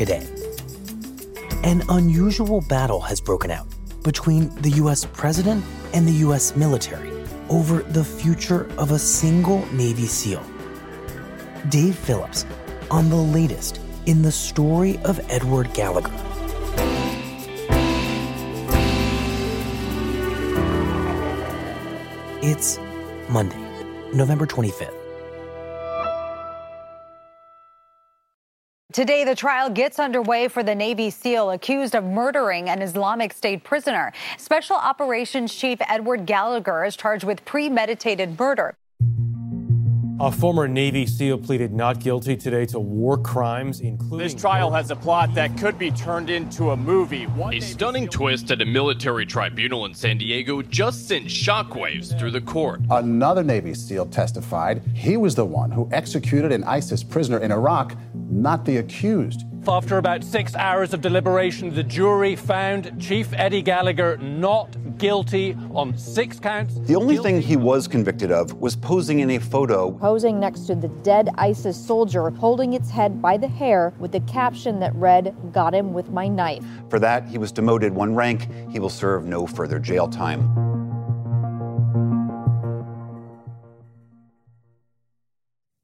Today, an unusual battle has broken out between the U.S. president and the U.S. military over the future of a single Navy SEAL. Dave Philipps on the latest in the story of Edward Gallagher. It's Monday, November 25th. Today, the trial gets underway for the Navy SEAL accused of murdering an Islamic State prisoner. Special Operations Chief Edward Gallagher is charged with premeditated murder. A former Navy SEAL pleaded not guilty today to war crimes, including. This trial has a plot that could be turned into a movie. One a stunning twist at a military tribunal in San Diego just sent shockwaves through the court. Another Navy SEAL testified he was the one who executed an ISIS prisoner in Iraq, not the accused. After about six hours of deliberation, the jury found Chief Eddie Gallagher not guilty on six counts. The only guilty. thing he was convicted of was posing in a photo. Posing next to the dead ISIS soldier, holding its head by the hair with the caption that read, Got him with my knife. For that, he was demoted one rank. He will serve no further jail time.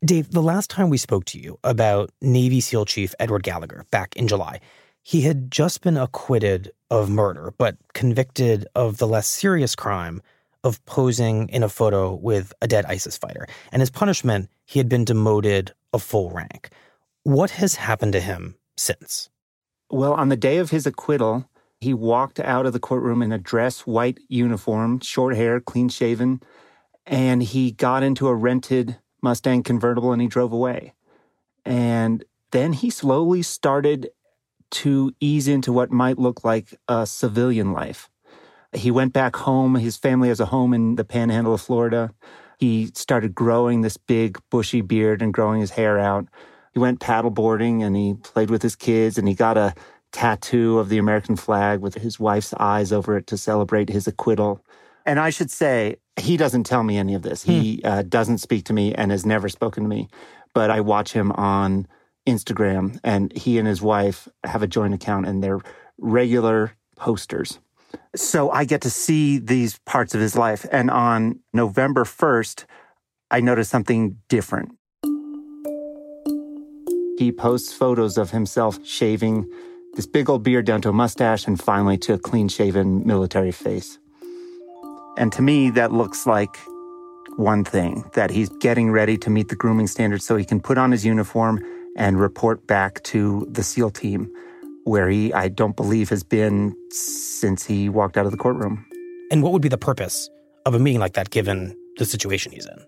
Dave, the last time we spoke to you about Navy SEAL Chief Edward Gallagher back in July, he had just been acquitted of murder, but convicted of the less serious crime of posing in a photo with a dead ISIS fighter. And as punishment, he had been demoted a full rank. What has happened to him since? Well, on the day of his acquittal, he walked out of the courtroom in a dress white uniform, short hair, clean shaven, and he got into a rented Mustang convertible and he drove away. And then he slowly started to ease into what might look like a civilian life. He went back home. His family has a home in the panhandle of Florida. He started growing this big bushy beard and growing his hair out. He went paddleboarding and he played with his kids and he got a tattoo of the American flag with his wife's eyes over it to celebrate his acquittal. And I should say, he doesn't tell me any of this. Hmm. He uh, doesn't speak to me and has never spoken to me. But I watch him on Instagram, and he and his wife have a joint account, and they're regular posters. So I get to see these parts of his life. And on November 1st, I noticed something different. He posts photos of himself shaving this big old beard down to a mustache and finally to a clean shaven military face. And to me, that looks like one thing that he's getting ready to meet the grooming standards so he can put on his uniform and report back to the SEAL team, where he, I don't believe, has been since he walked out of the courtroom. And what would be the purpose of a meeting like that given the situation he's in?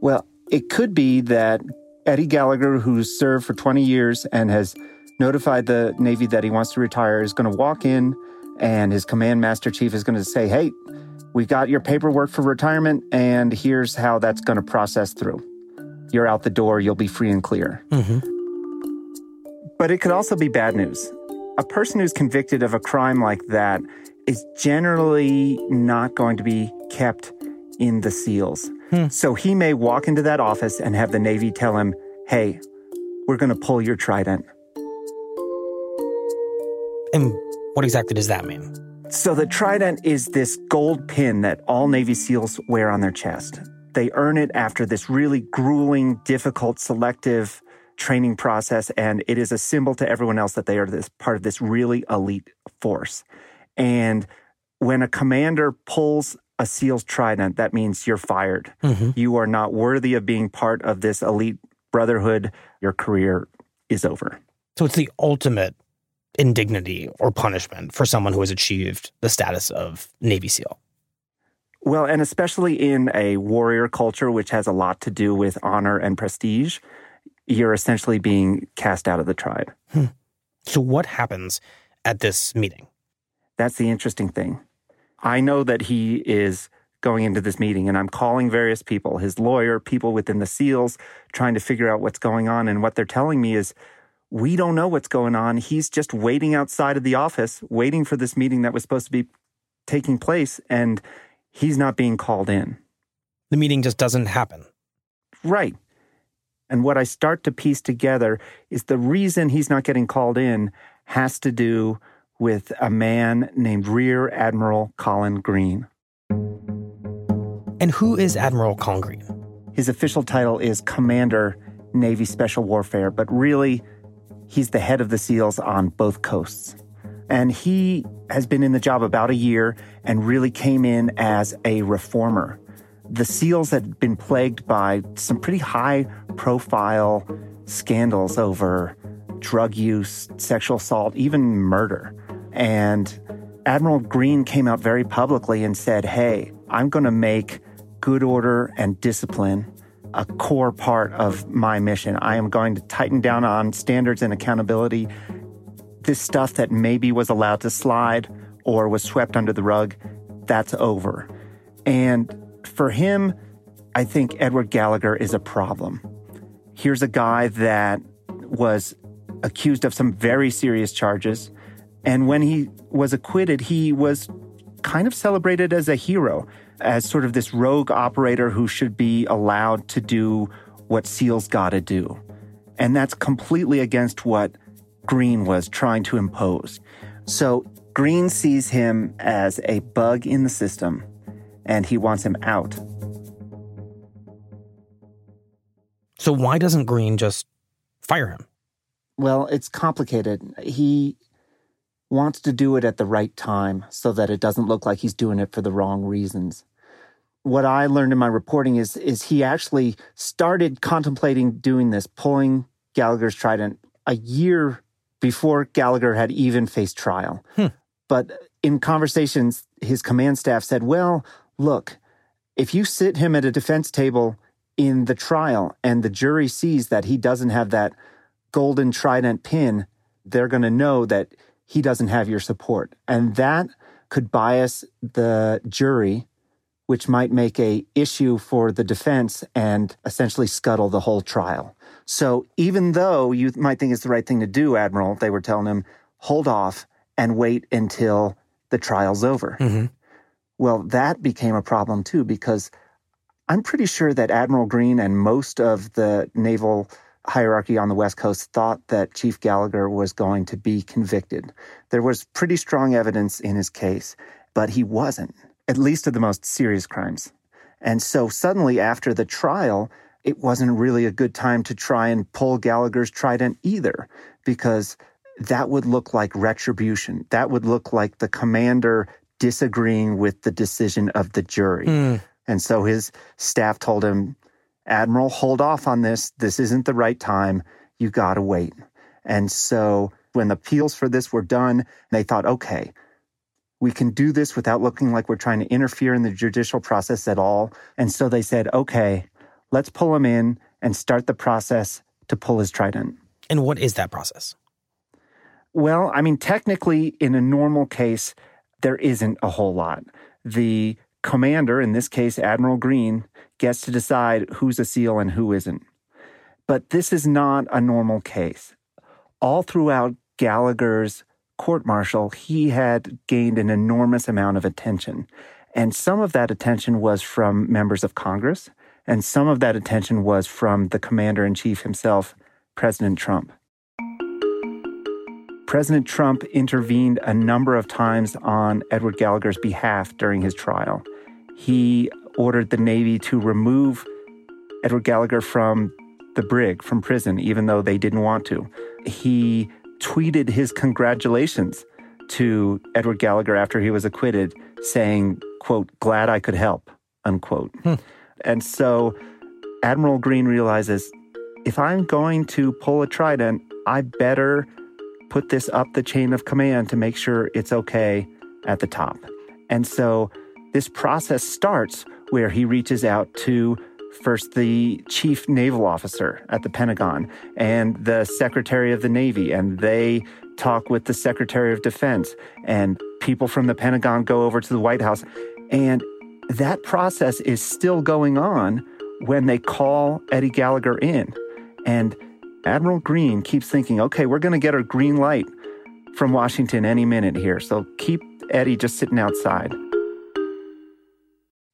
Well, it could be that Eddie Gallagher, who's served for 20 years and has notified the Navy that he wants to retire, is going to walk in and his command master chief is going to say, Hey, we got your paperwork for retirement, and here's how that's going to process through. You're out the door, you'll be free and clear. Mm-hmm. But it could also be bad news. A person who's convicted of a crime like that is generally not going to be kept in the SEALs. Hmm. So he may walk into that office and have the Navy tell him, hey, we're going to pull your trident. And what exactly does that mean? So the Trident is this gold pin that all Navy SEALs wear on their chest. They earn it after this really grueling, difficult, selective training process, and it is a symbol to everyone else that they are this part of this really elite force. And when a commander pulls a SEAL's trident, that means you're fired. Mm-hmm. You are not worthy of being part of this elite brotherhood. Your career is over. So it's the ultimate indignity or punishment for someone who has achieved the status of Navy SEAL. Well, and especially in a warrior culture, which has a lot to do with honor and prestige, you're essentially being cast out of the tribe. Hmm. So, what happens at this meeting? That's the interesting thing. I know that he is going into this meeting, and I'm calling various people his lawyer, people within the SEALs, trying to figure out what's going on. And what they're telling me is we don't know what's going on. He's just waiting outside of the office, waiting for this meeting that was supposed to be taking place, and he's not being called in. The meeting just doesn't happen. Right. And what I start to piece together is the reason he's not getting called in has to do with a man named Rear Admiral Collin Green. And who is Admiral Collin Green? His official title is Commander Navy Special Warfare, but really, He's the head of the SEALs on both coasts. And he has been in the job about a year and really came in as a reformer. The SEALs had been plagued by some pretty high profile scandals over drug use, sexual assault, even murder. And Admiral Green came out very publicly and said, Hey, I'm going to make good order and discipline a core part of my mission. I am going to tighten down on standards and accountability. This stuff that maybe was allowed to slide or was swept under the rug, that's over. And for him, I think Edward Gallagher is a problem. Here's a guy that was accused of some very serious charges. And when he was acquitted, he was kind of celebrated as a hero as sort of this rogue operator who should be allowed to do what SEALs gotta do. And that's completely against what Green was trying to impose. So Green sees him as a bug in the system and he wants him out. So why doesn't Green just fire him? Well, it's complicated. He wants to do it at the right time so that it doesn't look like he's doing it for the wrong reasons what I learned in my reporting is is he actually started contemplating doing this, pulling Gallagher's trident a year before Gallagher had even faced trial. Hmm. But in conversations, his command staff said, "Well, look, if you sit him at a defense table in the trial and the jury sees that he doesn't have that golden trident pin, they're going to know that he doesn't have your support." And that could bias the jury which might make a issue for the defense and essentially scuttle the whole trial. So even though you might think it's the right thing to do, Admiral, they were telling him, hold off and wait until the trial's over. Mm-hmm. Well, that became a problem too, because I'm pretty sure that Admiral Green and most of the naval hierarchy on the West Coast thought that Chief Gallagher was going to be convicted. There was pretty strong evidence in his case, but he wasn't at least of the most serious crimes. And so suddenly after the trial, it wasn't really a good time to try and pull Gallagher's trident either, because that would look like retribution. That would look like the commander disagreeing with the decision of the jury. Mm. And so his staff told him, Admiral, hold off on this. This isn't the right time. You got to wait. And so when the appeals for this were done, they thought, okay, we can do this without looking like we're trying to interfere in the judicial process at all. And so they said, okay, let's pull him in and start the process to pull his trident. And what is that process? Well, I mean, technically, in a normal case, there isn't a whole lot. The commander, in this case, Admiral Green, gets to decide who's a SEAL and who isn't. But this is not a normal case. All throughout Gallagher's court martial, he had gained an enormous amount of attention. And some of that attention was from members of Congress, and some of that attention was from the commander in chief himself, President Trump. President Trump intervened a number of times on Edward Gallagher's behalf during his trial. He ordered the Navy to remove Edward Gallagher from the brig, from prison, even though they didn't want to. He tweeted his congratulations to Edward Gallagher after he was acquitted, saying, quote, glad I could help, unquote. Hmm. And so Admiral Green realizes if I'm going to pull a trident, I better put this up the chain of command to make sure it's okay at the top. And so this process starts where he reaches out to first the chief naval officer at the Pentagon and the secretary of the Navy, and they talk with the secretary of defense, and people from the Pentagon go over to the White House. And that process is still going on when they call Eddie Gallagher in. And Admiral Green keeps thinking, okay, we're going to get a green light from Washington any minute here. So keep Eddie just sitting outside.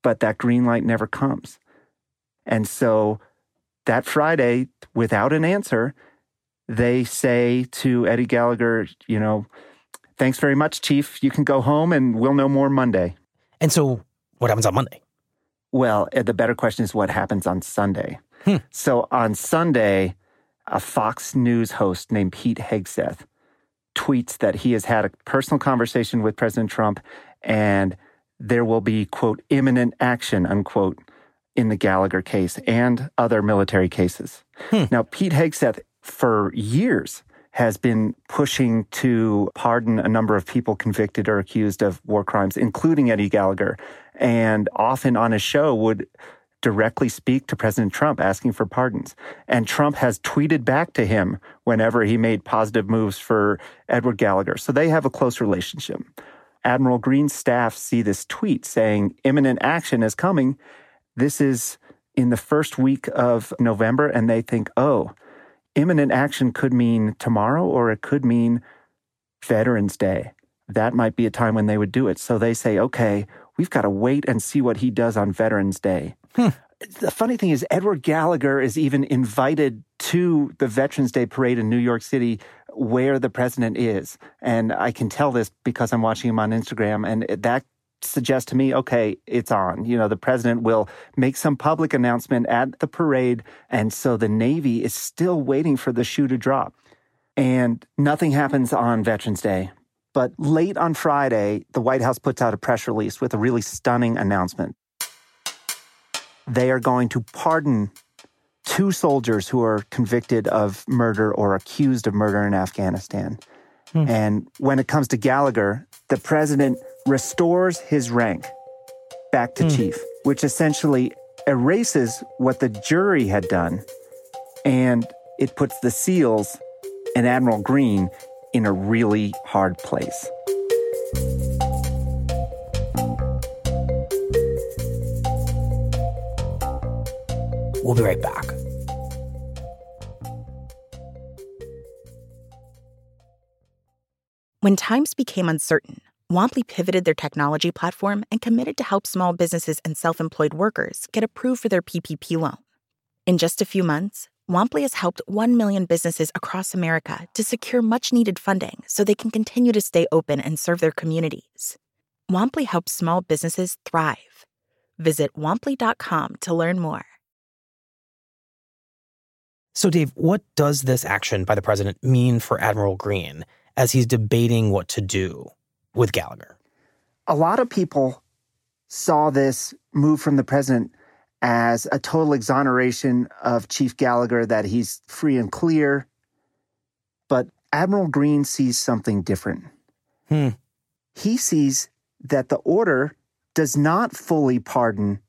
But that green light never comes. And so that Friday, without an answer, they say to Eddie Gallagher, you know, thanks very much, Chief. You can go home and we'll know more Monday. And so what happens on Monday? Well, the better question is what happens on Sunday. Hmm. So on Sunday, a Fox News host named Pete Hegseth tweets that he has had a personal conversation with President Trump and there will be, quote, imminent action, unquote, in the Gallagher case and other military cases. Hmm. Now, Pete Hegseth, for years, has been pushing to pardon a number of people convicted or accused of war crimes, including Eddie Gallagher, and often on his show would directly speak to President Trump asking for pardons. And Trump has tweeted back to him whenever he made positive moves for Edward Gallagher. So they have a close relationship. Admiral Green's staff see this tweet saying imminent action is coming. This is in the first week of November, and they think, oh, imminent action could mean tomorrow or it could mean Veterans Day. That might be a time when they would do it. So they say, okay, we've got to wait and see what he does on Veterans Day. Hmm. The funny thing is, Edward Gallagher is even invited to the Veterans Day parade in New York City where the president is. And I can tell this because I'm watching him on Instagram. And that suggests to me, okay, it's on. You know, the president will make some public announcement at the parade. And so the Navy is still waiting for the shoe to drop. And nothing happens on Veterans Day. But late on Friday, the White House puts out a press release with a really stunning announcement they are going to pardon two soldiers who are convicted of murder or accused of murder in Afghanistan. Hmm. And when it comes to Gallagher, the president restores his rank back to hmm. chief, which essentially erases what the jury had done and it puts the SEALs and Admiral Green in a really hard place. We'll be right back. When times became uncertain, Womply pivoted their technology platform and committed to help small businesses and self employed workers get approved for their PPP loan. In just a few months, Womply has helped 1 million businesses across America to secure much needed funding so they can continue to stay open and serve their communities. Womply helps small businesses thrive. Visit womply.com to learn more. So, Dave, what does this action by the president mean for Admiral Green as he's debating what to do with Gallagher? A lot of people saw this move from the president as a total exoneration of Chief Gallagher, that he's free and clear. But Admiral Green sees something different. Hmm. He sees that the order does not fully pardon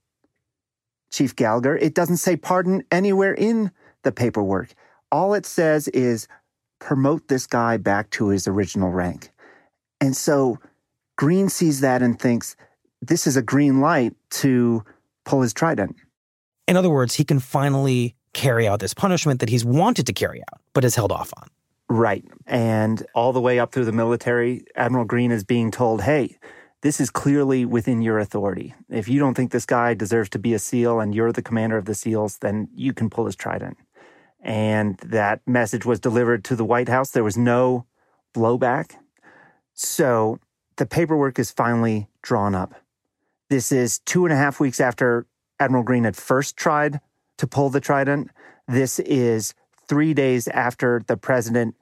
Chief Gallagher. It doesn't say pardon anywhere in the paperwork. All it says is promote this guy back to his original rank. And so Green sees that and thinks this is a green light to pull his trident. In other words, he can finally carry out this punishment that he's wanted to carry out, but has held off on. Right. And all the way up through the military, Admiral Green is being told, hey, this is clearly within your authority. If you don't think this guy deserves to be a SEAL and you're the commander of the SEALs, then you can pull his trident and that message was delivered to the White House. There was no blowback. So the paperwork is finally drawn up. This is two and a half weeks after Admiral Green had first tried to pull the trident. This is three days after the president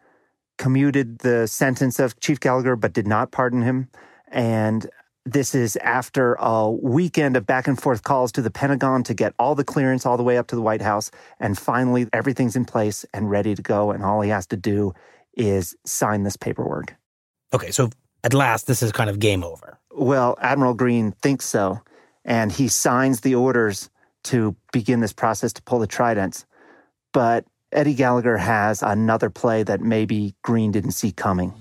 commuted the sentence of Chief Gallagher but did not pardon him. And this is after a weekend of back and forth calls to the Pentagon to get all the clearance all the way up to the White House. And finally, everything's in place and ready to go. And all he has to do is sign this paperwork. Okay, so at last, this is kind of game over. Well, Admiral Green thinks so. And he signs the orders to begin this process to pull the tridents. But Eddie Gallagher has another play that maybe Green didn't see coming.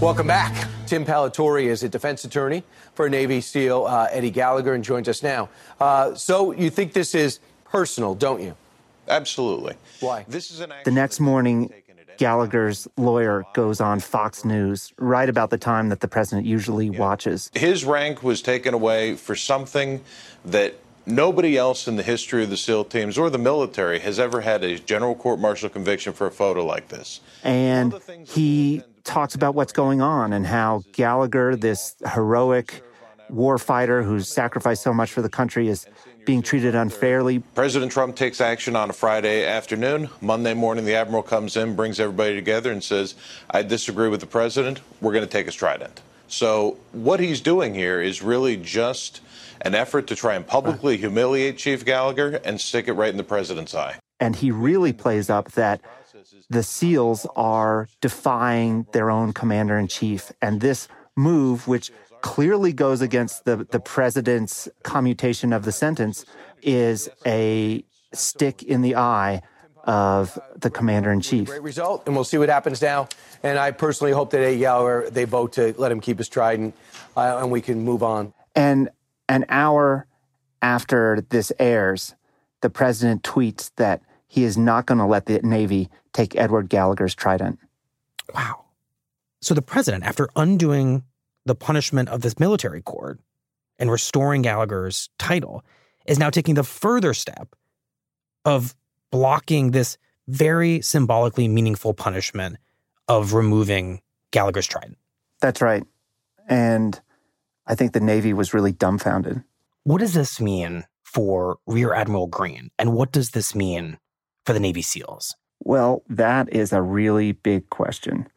Welcome back. Tim Parlatore is a defense attorney for Navy SEAL uh, Eddie Gallagher and joins us now. Uh, so you think this is personal, don't you? Absolutely. Why? This is an the next morning. Gallagher's lawyer goes on Fox News right about the time that the president usually yeah. watches. His rank was taken away for something that nobody else in the history of the SEAL teams or the military has ever had a general court martial conviction for a photo like this. And he talks about what's going on and how Gallagher, this heroic war fighter who's sacrificed so much for the country, is being treated unfairly. President Trump takes action on a Friday afternoon. Monday morning, the admiral comes in, brings everybody together, and says, I disagree with the president. We're going to take his trident. So, what he's doing here is really just an effort to try and publicly humiliate Chief Gallagher and stick it right in the president's eye. And he really plays up that the SEALs are defying their own commander in chief. And this move, which clearly goes against the, the president's commutation of the sentence, is a stick in the eye of the commander in chief. Great result, and we'll see what happens now. And I personally hope that A. Gallagher, they vote to let him keep his trident uh, and we can move on. And an hour after this airs, the president tweets that he is not going to let the Navy take Edward Gallagher's trident. Wow. So the president, after undoing the punishment of this military court and restoring Gallagher's title, is now taking the further step of blocking this very symbolically meaningful punishment of removing Gallagher's trident. That's right. And I think the Navy was really dumbfounded. What does this mean for Rear Admiral Green? And what does this mean for the Navy SEALs? Well, that is a really big question.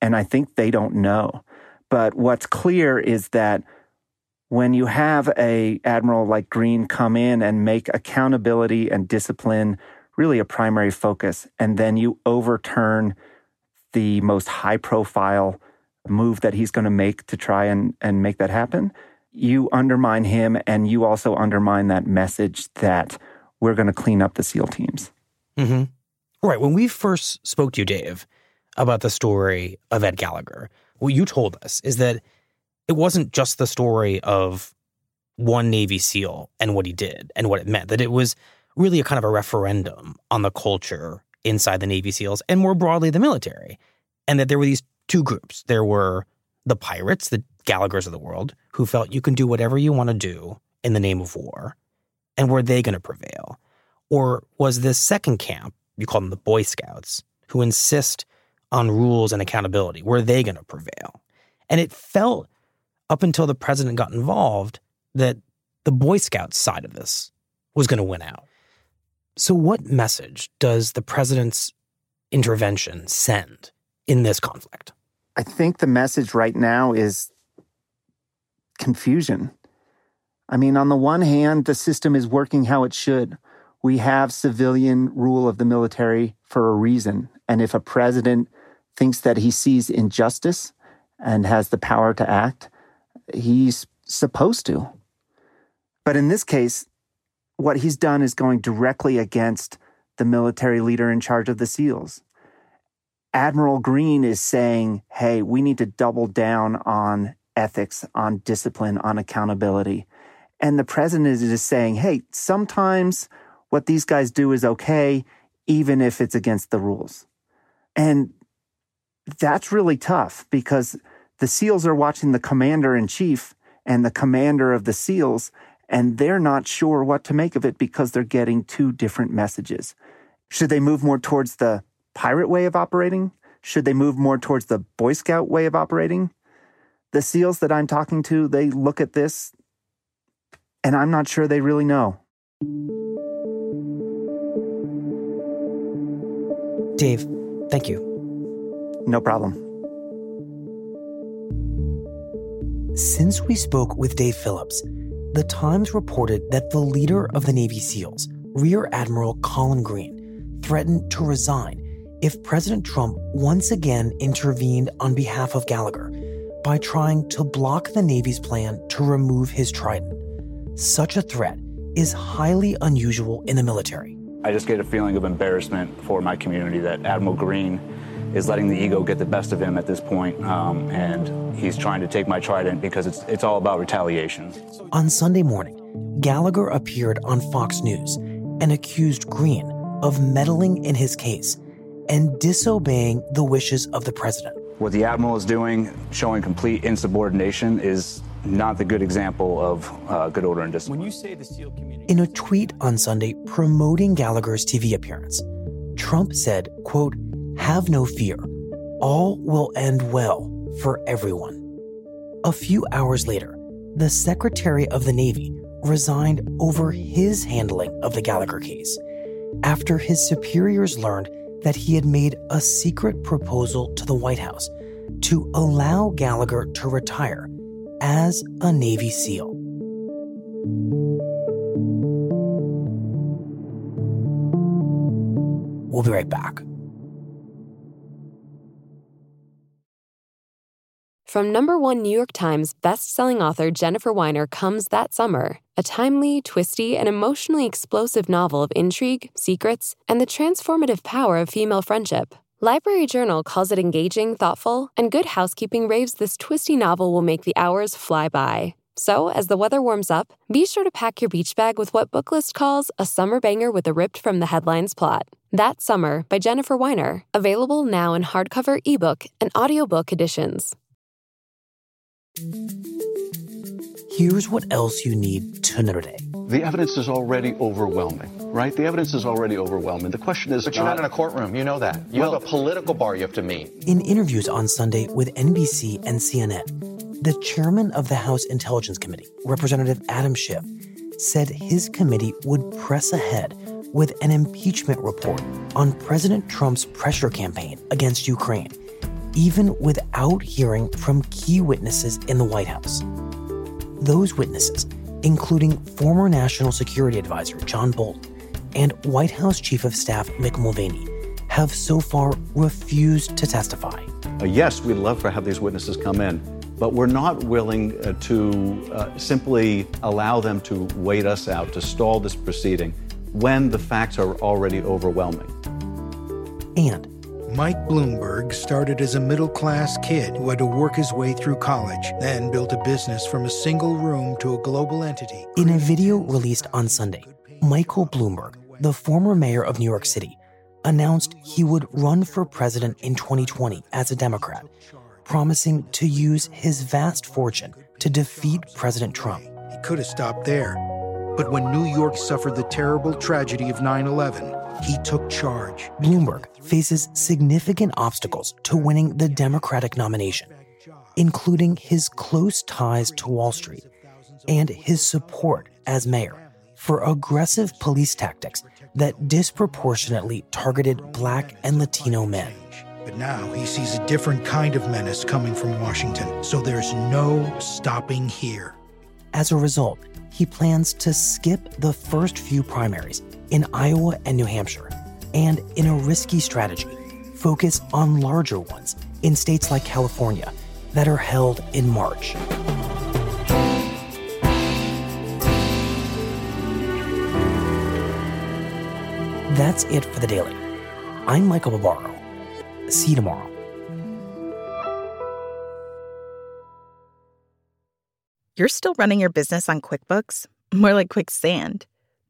And I think they don't know. But what's clear is that when you have a admiral like Green come in and make accountability and discipline really a primary focus, and then you overturn the most high profile move that he's going to make to try and, and make that happen, you undermine him and you also undermine that message that we're going to clean up the SEAL teams. Mm-hmm. Right. When we first spoke to you, Dave, about the story of Ed Gallagher, what you told us is that it wasn't just the story of one Navy SEAL and what he did and what it meant, that it was really a kind of a referendum on the culture inside the Navy SEALs and more broadly the military. And that there were these two groups. There were the pirates, the Gallaghers of the world, who felt you can do whatever you want to do in the name of war. And were they going to prevail? Or was this second camp, you call them the Boy Scouts, who insist on rules and accountability, were they going to prevail? And it felt up until the president got involved that the Boy Scouts side of this was going to win out. So, what message does the president's intervention send in this conflict? I think the message right now is confusion. I mean, on the one hand, the system is working how it should we have civilian rule of the military for a reason. And if a president thinks that he sees injustice and has the power to act, he's supposed to. But in this case, what he's done is going directly against the military leader in charge of the SEALs. Admiral Green is saying, hey, we need to double down on ethics, on discipline, on accountability. And the president is just saying, hey, sometimes what these guys do is okay, even if it's against the rules. And that's really tough because the SEALs are watching the commander in chief and the commander of the SEALs, and they're not sure what to make of it because they're getting two different messages. Should they move more towards the pirate way of operating? Should they move more towards the Boy Scout way of operating? The SEALs that I'm talking to, they look at this, and I'm not sure they really know. Dave, thank you. No problem. Since we spoke with Dave Philipps, the Times reported that the leader of the Navy SEALs, Rear Admiral Collin Green, threatened to resign if President Trump once again intervened on behalf of Gallagher by trying to block the Navy's plan to remove his trident. Such a threat is highly unusual in the military. I just get a feeling of embarrassment for my community that Admiral Green is letting the ego get the best of him at this point, um, and he's trying to take my trident because it's it's all about retaliation. On Sunday morning, Gallagher appeared on Fox News and accused Green of meddling in his case and disobeying the wishes of the president. What the admiral is doing, showing complete insubordination, is not the good example of uh, good order and discipline. When you say the SEAL community, In a tweet on Sunday promoting Gallagher's TV appearance, Trump said, quote, have no fear. All will end well for everyone. A few hours later, the Secretary of the Navy resigned over his handling of the Gallagher case after his superiors learned that he had made a secret proposal to the White House to allow Gallagher to retire as a Navy SEAL. We'll be right back. From number one New York Times bestselling author Jennifer Weiner comes That Summer, a timely, twisty, and emotionally explosive novel of intrigue, secrets, and the transformative power of female friendship. Library Journal calls it engaging, thoughtful, and Good Housekeeping raves this twisty novel will make the hours fly by. So, as the weather warms up, be sure to pack your beach bag with what Booklist calls a summer banger with a ripped from the headlines plot. That Summer by Jennifer Weiner, available now in hardcover, ebook, and audiobook editions. Here's what else you need to know today. The evidence is already overwhelming, right? The evidence is already overwhelming. The question is But you're not uh, in a courtroom. You know that. You Well- have a political bar you have to meet. In interviews on Sunday with NBC and CNN, the chairman of the House Intelligence Committee, Representative Adam Schiff, said his committee would press ahead with an impeachment report on President Trump's pressure campaign against Ukraine, even without hearing from key witnesses in the White House. Those witnesses, including former National Security Advisor John Bolton and White House Chief of Staff Mick Mulvaney, have so far refused to testify. Uh, yes, we'd love to have these witnesses come in, but we're not willing uh, to uh, simply allow them to wait us out, to stall this proceeding when the facts are already overwhelming. And Mike Bloomberg started as a middle class kid who had to work his way through college, then built a business from a single room to a global entity. In a video released on Sunday, Michael Bloomberg, the former mayor of New York City, announced he would run for president in 2020 as a Democrat, promising to use his vast fortune to defeat President Trump. He could have stopped there. But when New York suffered the terrible tragedy of 9 11, he took charge. Bloomberg faces significant obstacles to winning the Democratic nomination, including his close ties to Wall Street and his support as mayor for aggressive police tactics that disproportionately targeted black and Latino men. But now he sees a different kind of menace coming from Washington, so there's no stopping here. As a result, he plans to skip the first few primaries in Iowa and New Hampshire, and in a risky strategy, focus on larger ones in states like California that are held in March. That's it for the daily. I'm Michael Barbaro. See you tomorrow. You're still running your business on QuickBooks? More like quicksand.